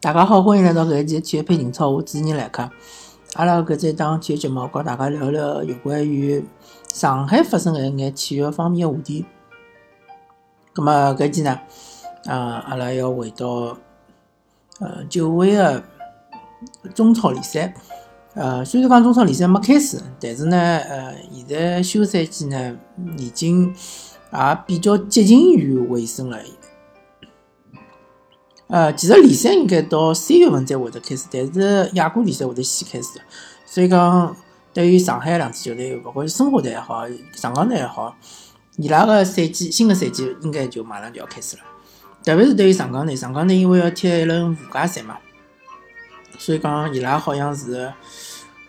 大家好，欢迎来到搿一期体育配情操，我主持人来客。阿拉搿这档体育节目，和大家聊聊有关于上海发生的一眼体育方面的话题。葛末搿期呢，啊，阿拉要回到呃久违的中超联赛。呃，虽然讲中超联赛没开始，但是呢，呃，现在休赛季呢已经也比较接近于尾声了。呃，其实联赛应该到三月份才会得开始，但是亚冠联赛会得先开始。所以讲，对于上海两支球队，勿管是申花队也好，上港队也好，伊拉个赛季新的赛季应该就马上就要开始了。特别是对于上港队，上港队因为要踢一轮附加赛嘛，所以讲伊拉好像是，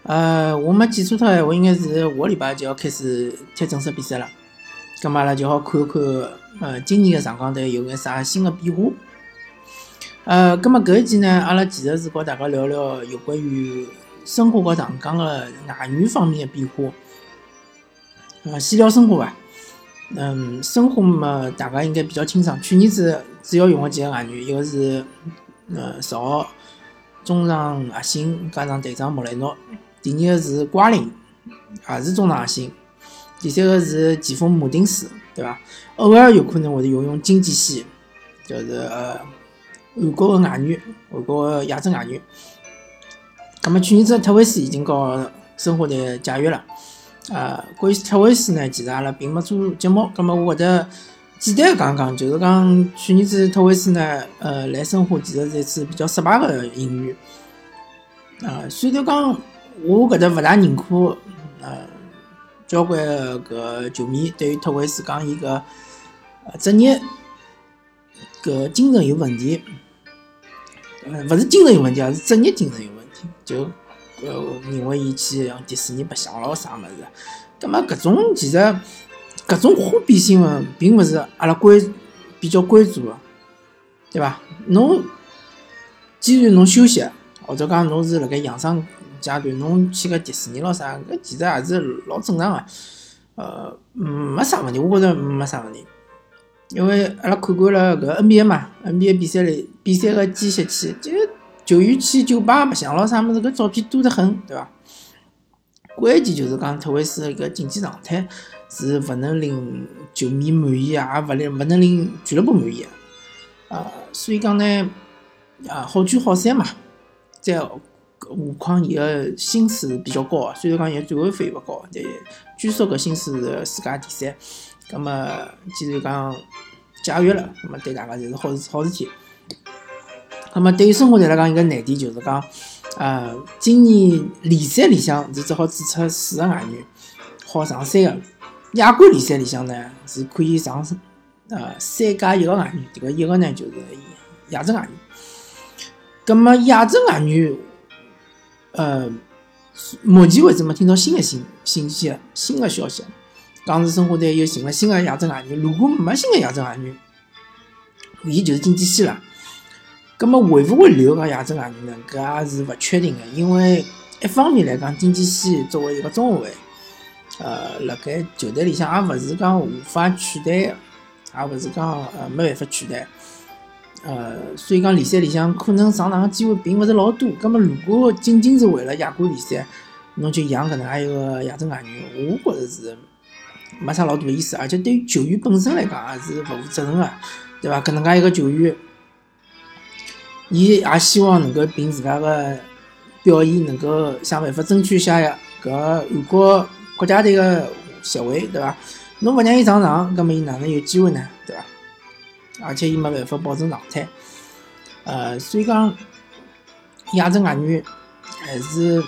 呃，我没记错脱闲话，应该是下个礼拜就要开始踢正式比赛了。咁阿拉就好看看，呃，今年的上港队有眼啥新的变化。呃，葛末搿一期呢，阿拉其实是和大家聊聊有关于申花和上港的外援方面的变化。呃，先聊申花吧。嗯，申花嘛，大家应该比较清爽。去年子主要用了几个外援，一个是呃邵中场核心加上队长莫雷诺，第二个是瓜林，也是中场核心，第三个是前锋马丁斯，对伐？偶尔有可能会得用用金基西，就是呃。韩国的外援，韩国的亚洲外援。那么去年子特维斯已经告申花队解约了。呃，关于特维斯呢，其实阿拉并没做节目。那么我会得简单讲讲，就是讲去年子特维斯呢，呃，来申花其实是一次比较失败的引援。啊，虽然讲我搿搭勿大认可，呃，交关搿球迷对于特维斯讲伊个职业搿精神有问题。呃，勿是精神有问题，而是职业精神有问题。就呃，认为伊去像迪士尼白相咯啥物事，葛末搿种其实搿种花边新闻并勿是阿拉关比较关注个，对伐？侬既然侬休息，或者讲侬是辣盖养伤阶段，侬去个迪士尼咯啥，搿其实也是老正常个，呃，没啥问题，我觉着没啥问题。因为阿拉看惯了搿 NBA 嘛，NBA 比赛里比赛个间歇期，就球员去酒吧白相咯啥物事，搿照片多得很，对伐？关键就是讲特维斯搿竞技状态是勿能令球迷满意啊，也勿令勿能令俱乐部满意啊。所以讲呢，啊好聚好散嘛。再何况伊个薪水比较高，虽然讲伊转会费勿高，但据说搿薪水是世界第三。葛么，既然讲解约了，葛么对大家就是好事好事体。葛么对于申花队来讲，一个难点就是讲，呃，今年联赛里向是只好注册四个外援，好上三个。亚冠联赛里向呢是可以上呃三加一个外援，迭个一个呢就是亚洲外援。葛么亚洲外援，呃，目前为止没听到新的信信息，新的消息。当时申花队又寻了新的亚洲外援，如果没新的亚洲外援，伊就是经济线了。葛么会勿会留个亚洲外援呢？搿也是勿确定的，因为一方面来讲，经济线作为一个中后卫，呃，辣盖球队里向也勿是讲无法取代，也勿是讲呃没办法取代。呃，所以讲联赛里向可能上场个机会并勿是老多。葛么如果仅仅是为了亚冠联赛，侬就养搿能介一个亚洲外援，我觉着是。没啥老大意思，而且对于球员本身来讲也是勿负责任个，对伐？搿能介一个球员，伊也希望能够凭自家个表现，能够想办法争取一下搿韩国国家队个席位，对伐？侬勿让伊上场，葛末伊哪能有机会呢？对伐？而且伊没办法保证状态，呃，所以讲亚洲外援还是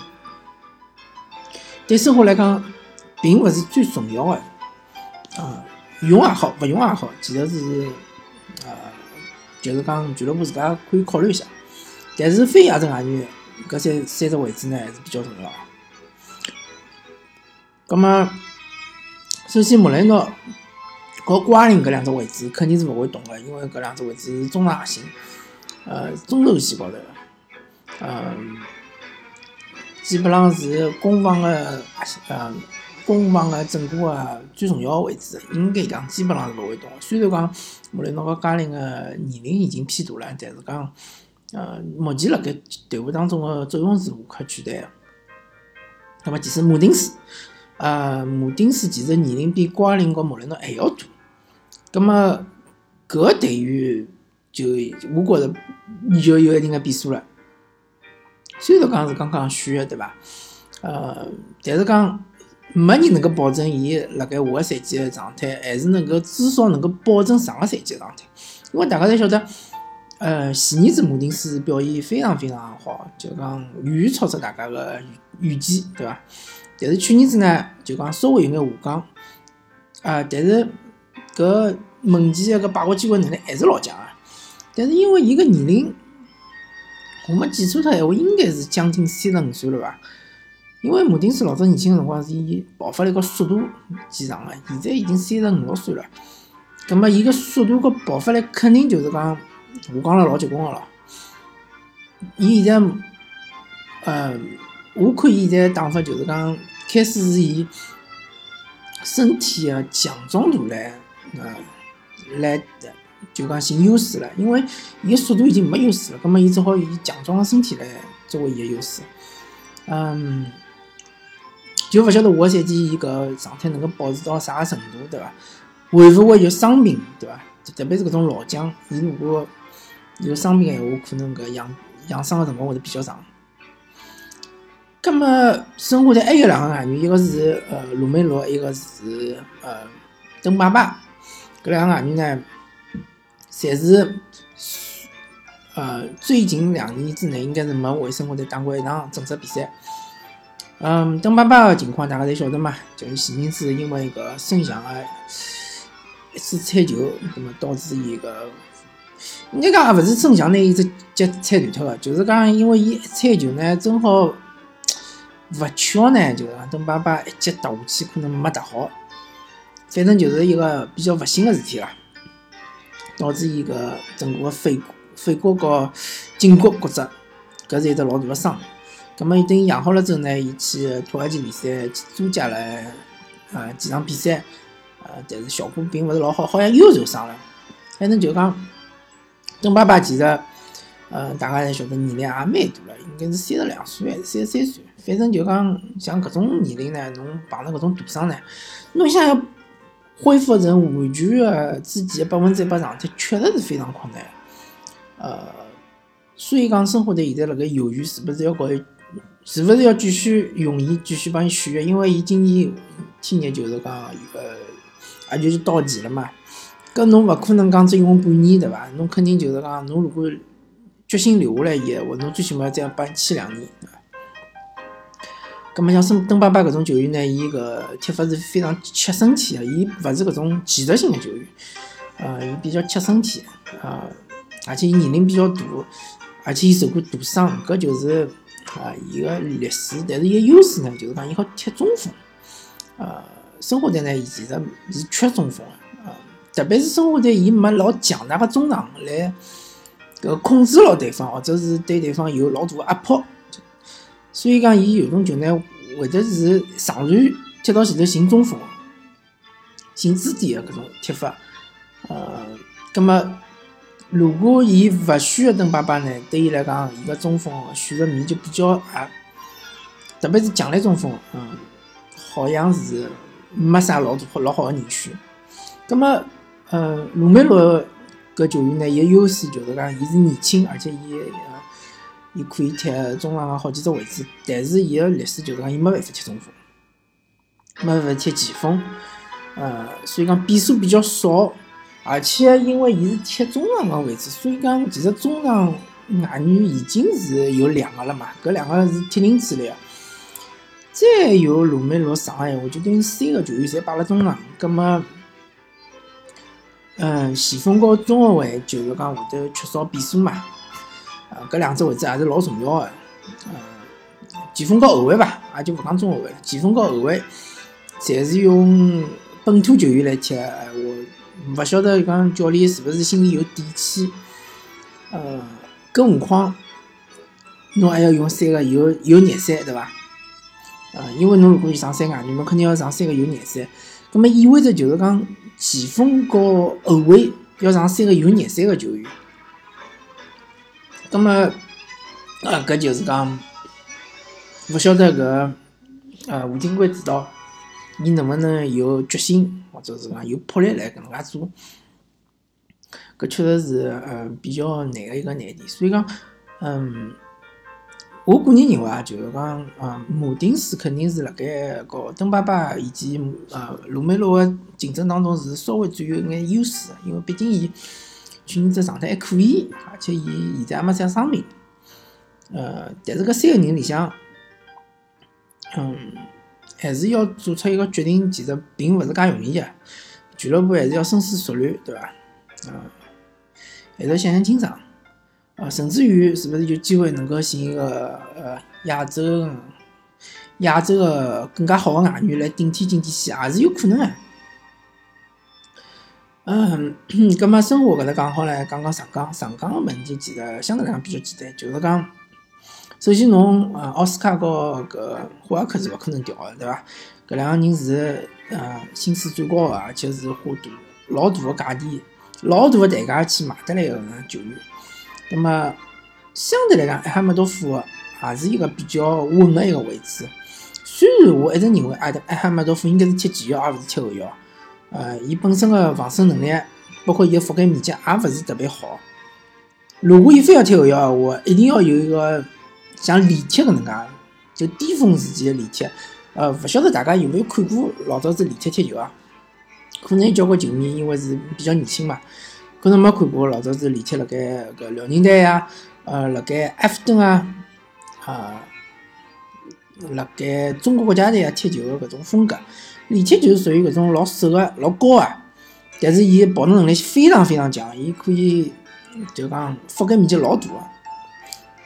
对生活来讲，并勿是最重要个。啊，用也好，勿用也好，其实是，呃，就是讲俱乐部自家可以考虑一下。但是非亚洲外援搿三三只位置呢，还是比较重要。葛么，首先莫雷诺和瓜林搿两只位置肯定是勿会动个，因为搿两只位置是中场核心，呃，中轴线高头，嗯，基本上是攻防个核心，嗯。攻防个整个个最重要个位置，应该讲基本上是勿会动。虽然讲穆雷诺和加林个年龄已经偏大了，但是讲呃，目前辣盖队伍当中个作用是无可取代个。那么其实马丁斯，呃，马丁斯其实年龄比瓜林和穆雷诺还要大。那么搿个队员就我觉着就有一定个变数了。虽然讲是刚刚选个，对伐？呃，但是讲没人能够保证伊辣盖下个赛季的状态，还是能够至少能够保证上个赛季的状态。因为大家侪晓得。呃，前年子马丁斯表现非常非常好，就讲远远超出大家的预预计，对伐？但是去年子呢，就讲稍微有眼下降，啊，但是搿门前个把握机会能力还是老强啊。但是因为伊个年龄，我没记错脱闲话，应该是将近三十五岁了伐？因为马丁斯老早年轻个辰光是以爆发力和速度见长个，现在已经三十五六岁了，葛末伊个速度和爆发力肯定就是讲。下降了老结棍个了，伊现在，呃，我看伊现在打法就是讲，开始是以身体个强壮度来，呃，来就讲寻优势了。因为伊个速度已经没优势了，葛末伊只好以强壮个身体来作为伊个优势。嗯，就勿晓得下赛季伊搿状态能够保持到啥程度，对伐？会勿会有伤病，对伐？特别是搿种老将，伊如果有伤病个闲话，可能搿养养伤个辰光会得比较长。葛末申花队还有两个外援，一个是呃鲁梅罗，一个是呃登巴巴。搿两个外援呢，侪是呃最近两年之内应该是没为申花队打过一场正式比赛。嗯，登巴巴个情况大家侪晓得嘛，就是前年子因为搿孙翔个一次踩球，葛末导致伊个。应该讲也勿是孙翔拿伊只脚踩断脱个，就是讲因为伊踩球呢，正好 勿巧呢，就是讲邓爸爸一脚踏下去，可能没踏好，反正就是一个比较勿幸个事体啦，导致伊个整个肺肺骨和颈骨骨折，搿是一只老大个伤。葛末伊等伊养好了之后呢，伊去土耳其比赛去参加了呃几场比赛，呃，但是效果并勿是老好，好像又受伤了，反正就讲。邓爸爸其实，呃，大家侪晓得年龄也蛮大了，应该是三十两岁还是三十三岁。反正就讲像搿种年龄呢，侬碰着搿种大伤呢，侬想要恢复成完全的自己的百分之一百状态，确实是非常困难。呃，所以讲生活队现在辣盖犹豫是不是要搞，是不是要继续用伊继续帮伊续约，因为伊今年天热就是讲呃，也就是到期了嘛。搿侬勿可能讲只用半年对伐？侬肯定就是讲，侬如果决心留下来伊闲话，侬最起码要再帮伊签两年。葛末像孙邓巴巴搿种球员呢，伊搿踢法是非常吃身体个，伊勿是搿种技术性个球员，呃，伊比较吃身体，啊，而且伊年龄比较大，而且伊受过大伤，搿就是啊伊个劣势。但是伊个优势呢，就是讲伊好踢中锋，呃，申花队呢其实是缺中锋个。特别是申花队，伊没老强大个中场来搿控制牢对方，或者是对对方有老大个压迫，所以讲伊有种球呢，会得是长传踢到前头寻中锋、寻支点个搿种踢法。呃，葛末如果伊勿选个邓巴巴呢，对伊来讲，伊个中锋选择面就比较矮，特别是强力中锋，嗯，好像是没啥老多老好个人选。葛末。呃，鲁梅罗搿球员呢，伊个优势就是讲，伊是年轻，而且伊呃，伊可以踢中场个好几只位置。但是伊个劣势就是讲，伊没办法踢中锋，没办法踢前锋。呃，所以讲变数比较少，而且因为伊是踢中场个位置，所以讲其实中场外援已经是有两个了嘛，搿两个是铁定主力。再有鲁梅罗上个闲话，就等于三个球员侪摆辣中场，葛末。嗯，前锋和中后卫就是讲会得缺少变数嘛，啊，搿两只位置还是老重要个。嗯，前锋和后卫吧，也就勿讲中后卫了。前锋和后卫侪是用本土球员来踢，勿晓得讲教练是勿是心里有底气。呃，更何况侬还要用三个有有热三，对伐？呃，因为侬如果去上三外援，侬肯定要上三个有廿三，葛么意味着就是讲。前锋和后卫要上三个有热身的球员，那么，啊，搿就是讲，勿晓得搿呃吴金贵指导，伊能勿能有决心，或者是讲有魄力来搿能介做？搿确实是呃比较难个一个难题。所以讲，嗯，我个人认为啊，就是讲，嗯，马丁斯肯定是辣盖和邓巴巴以及呃罗梅罗个竞争当中是稍微占有一眼优势，因为毕竟伊。去年只状态还可以，而且伊现在也没啥伤病。呃，但是搿三个人里向，嗯，还是要做出一个决定，其实并勿是介容易个。俱乐部还是要深思熟虑，对伐？嗯，还是要想想清爽。啊，甚至于是勿是有机会能够寻一个呃亚洲亚洲个更加好个外援来顶替金天西，也是有可能个。嗯，葛末生活搿搭讲好唻，讲讲上港。上港个问题其实相对来讲比较简单，就是讲，首先侬呃奥斯卡和搿霍尔克是勿可能调个，对伐？搿两个人是呃薪水最高个，而且是花大老大个价钿、老大个代价去买得来个球员。葛末相对来讲，埃哈梅多夫也是一个比较稳个一个位置。虽然我一直认为埃德埃哈梅多夫应该是踢前腰，而勿是踢后腰。呃，伊本身个防守能力，包括伊个覆盖面积，也勿是特别好。如果伊非要踢后腰个话，一定要有一个像李铁搿能介，就巅峰时期个李铁。呃，勿晓得大家有没有看过老早子李铁踢球啊？可能有交关球迷因为是比较年轻嘛，可能没看过老早子李铁辣盖搿辽宁队呀，呃，辣盖埃弗顿啊，啊，辣盖中国国家队啊踢球个搿种风格。李铁就是属于搿种老瘦个、老高个，但是伊跑动能力非常非常强，伊可以就讲覆盖面积老大个，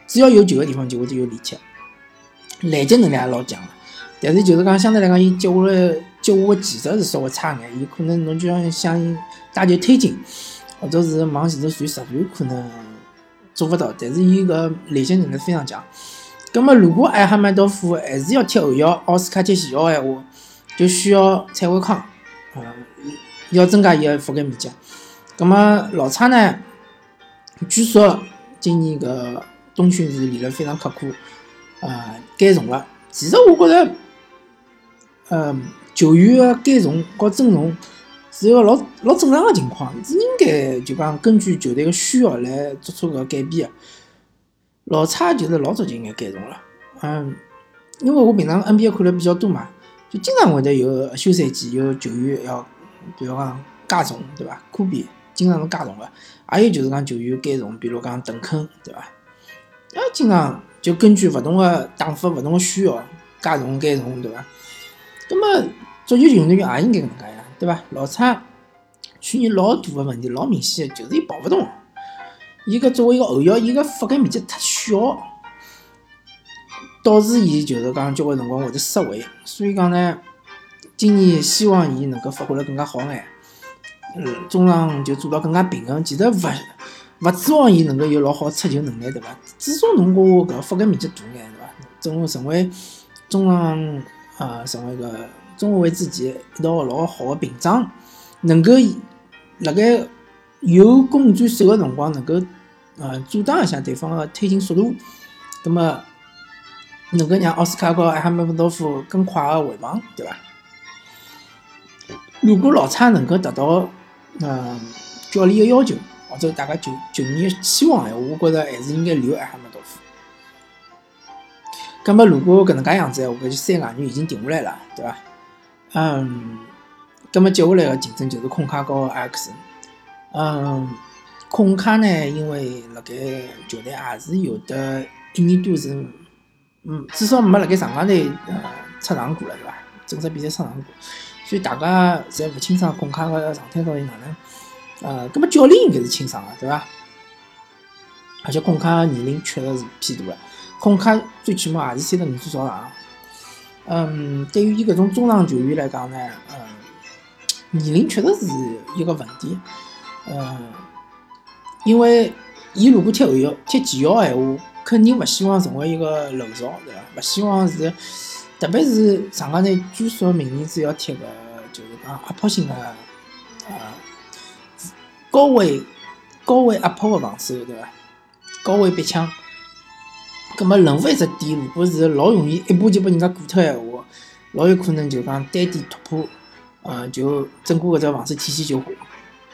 只要有球个地方就会有李铁，拦截能力也老强个。但是就是讲相对来讲，伊接下来接下个技术是稍微差眼，伊可能侬就像想带球推进，或者是往前头传实传，可能做勿到。但是伊个拦截能力非常强。葛末如果艾哈迈多夫还是要踢后腰，奥斯卡踢前腰闲话，就需要蔡维康，嗯，要增加伊个覆盖面积。葛么老蔡呢？据说今年个冬训是练了非常刻苦，呃，减重了。其实我觉着，呃，球员个减重和增重是一个老老正常个情况，是应该就讲根据球队个需要来做出个改变个。老差就是老早就应该减重了，嗯，因为我平常 NBA 看了比较多嘛。就经常会得有休赛期，有球员要，比如讲加重，对伐？科比经常是加重个，还有就是讲球员减重，比如讲邓肯，对伐？啊，经常就根据勿同个打法、勿同个需要加重减重，对伐？那么足球运动员也应该搿能介呀，对伐？老蔡去年老大个问题，老明显就是伊跑勿动，伊搿作为一个后腰，伊个覆盖面积太小。导致伊就是讲交关辰光会得失位，所以讲呢，今年希望伊能够发挥了更加好眼，嗯，中场就做到更加平衡。其实勿勿指望伊能够有老好出球能力，对伐？至少侬给我搿覆盖面积大眼，对伐？成成为中场啊，成为个中后卫之间一道老好个屏障，能够辣盖有攻转守个辰光，能够呃阻挡一下对方个推进速度，那么。能够让奥斯卡和埃哈梅多夫更快的回防，对伐？如果老差能够达到嗯教练的要求，或者大家球球迷期望闲话，我觉着还是应该留埃哈梅多夫。咁么如果搿能介样子闲话，搿就三外援已经定下来了，对伐？嗯，咁么接下来的竞争就是孔卡和埃克森。嗯，孔卡呢，因为辣盖球队也是有的一年多是。嗯，至少没辣盖上港队呃出场过了，对伐？正式比赛出场过，所以大家侪勿清爽孔卡个状态到底哪能。呃，搿么教练应该是清爽个，对伐？而且孔卡年龄确实是偏大了，孔卡最起码也是三十五岁朝上场。嗯，对于伊搿种中场球员来讲呢，嗯，年龄确实是一个问题。嗯，因为伊如果踢后腰、踢前腰闲话。肯定勿希望成为一个漏勺，对伐？勿希望是，特别是上港队据说明年子要踢个，就是讲压迫性个，呃，高位高位压迫个防守，对伐？高位逼抢。葛末任何一只点，如果是老容易一步就拨人家过脱闲话，老有可能就讲单点突破，呃，就整个搿只防守体系就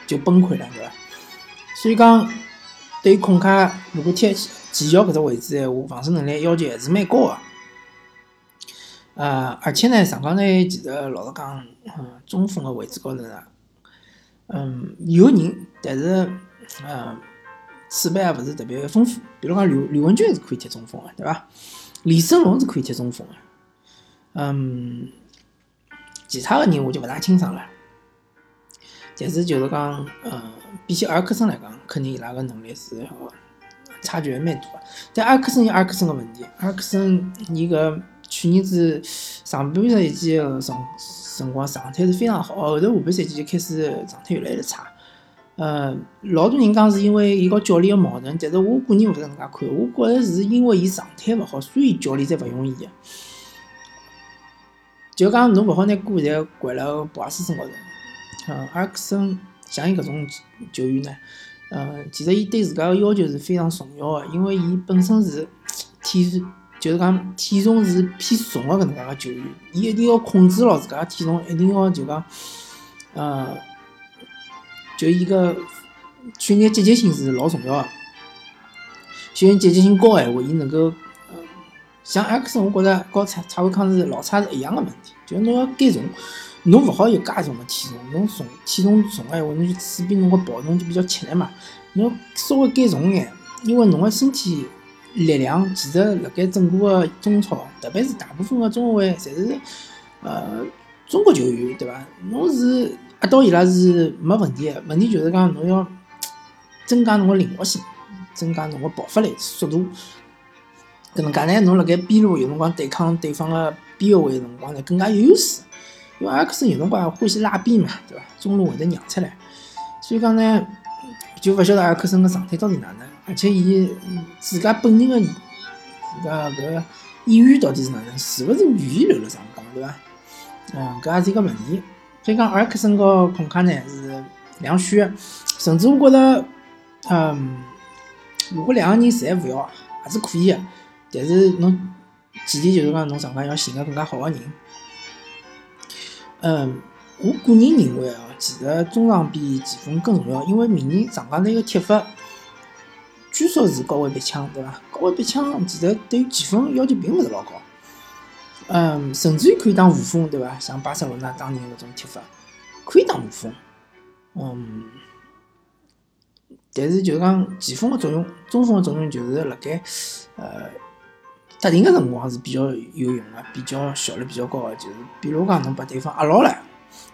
就崩溃了，对伐？所以讲，对于孔卡，如果踢前腰搿只位置闲话，防守能力要求还是蛮高个。呃，而且呢，上港呢，其实老实讲，嗯，中锋个位置高头呢，嗯，有人，但是，呃。储备也勿是特别丰富，比如讲刘刘文军是可以踢中锋个，对伐？李胜龙是可以踢中锋个，嗯，其他个人我就勿大清爽了。但是就是讲，呃，比起阿尔克森来讲，肯定伊拉个能力是差距还蛮大个。但阿尔克森有阿尔克森个问题，阿尔克森伊个去年子上半赛季个辰辰光状态是非常好，后头下半赛季就开始状态越来越差。呃，老多人讲是因为伊和教练个矛盾，但是我个人勿是搿能介看，我觉着是因为伊状态勿好，所以教练才勿用伊个。就讲侬勿好拿锅侪怪辣博阿斯身高头。嗯，阿克森像伊搿种球员呢，呃，其实伊对自家个要求是非常重要个，因为伊本身是体，就是讲体重是偏重个搿能介个球员，伊一定要控制牢自家个体重，一定要就讲，呃。就伊个训练积极性是老重要个，训练积极性高闲话，伊能够，像埃克森，我觉着和蔡蔡伟康是老蔡是一样个问题，就是侬要减重，侬勿好有介重个体重，侬重体重重闲话，侬就势必侬个跑动就比较吃力嘛。侬稍微减重眼，因为侬个身体力量其实辣盖整个个中超，特别是大部分个中后卫，侪是呃中国球员，对伐？侬是。压倒伊拉是没问题个，问题就是讲侬要增加侬个灵活性，增加侬个爆发力、速度。搿能介呢，侬辣盖边路有辰光对抗对方个边后卫辰光呢更加有优势。因为阿克森有辰光欢喜拉边嘛，对伐？中路会得让出来，所以讲呢，就勿晓得阿克森个状态到底哪能，而且伊自家本人个自家搿意愿到底是哪能，是勿是愿意留辣上港，对伐？嗯，搿也是一个问题。所以讲，阿尔克森和孔卡呢是两选，甚至我觉着，嗯，如果两个人侪勿要，也是可以个。但是侬前提就是讲，侬上港要寻个更加好个人。嗯，我个人认为啊，其实中场比前锋更重要，因为明年上港队个踢法，据说是高位逼抢，对伐？高位逼抢其实对于前锋要求并勿是老高。嗯，甚至于可以当副锋，对伐？像巴塞罗那当年搿种踢法，可以当副锋。嗯，但是就是讲前锋个作用，中锋个作用就是辣盖呃特定个辰光是比较有用个，比较效率比较高个，就是比如讲侬把对方压牢了，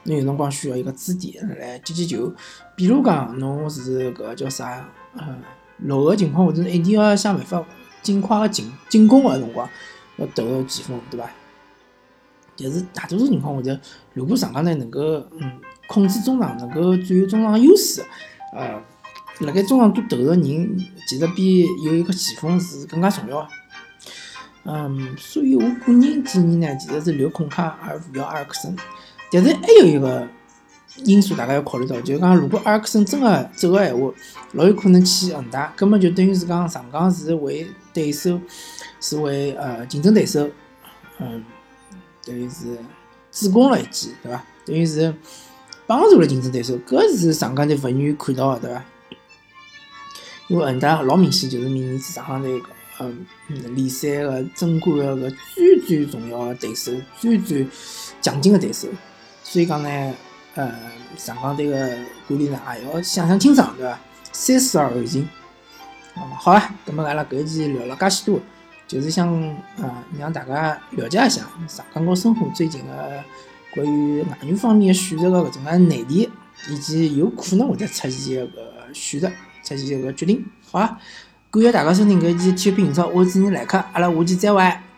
侬有辰光需要一个支点来接接球。比如讲侬是搿叫啥？嗯，落后情况或者一定要想办法尽快个进进攻个辰光。要投个前锋，对伐？但是大多数情况下头，如果上港能够嗯控制中场，能够占有中场优势，呃，辣盖中场多投个人，其实比有一个前锋是更加重要。嗯，所以我个人建议呢，其实是留孔卡而不要阿尔克森。但是还有一个因素，大家要考虑到，就是讲如果阿尔克森真个走个闲话，老有可能去恒大，根本就等于是讲上港是为对手。是为呃竞争对手，嗯，等于是助攻了一记，对伐？等于是帮助了竞争对手，搿是上港队勿愿意看到的，对伐？因为恒大老明显就是明年子上港队嗯联赛个争冠个个最最重要的对手，最最强劲的对手，所以讲呢，呃，上港队个管理呢也要想想清爽，对伐？三思而后行。好啊，咁么阿拉搿一期聊了介许多。就是想啊，让大家了解一下上港和申花最近的关于外援方面的选择的搿种个难题，以及有可能会得出现一个选择、出现一个决定，好啊！感谢大家收听搿一期体育频道，我是主持人莱克，阿拉下期再会。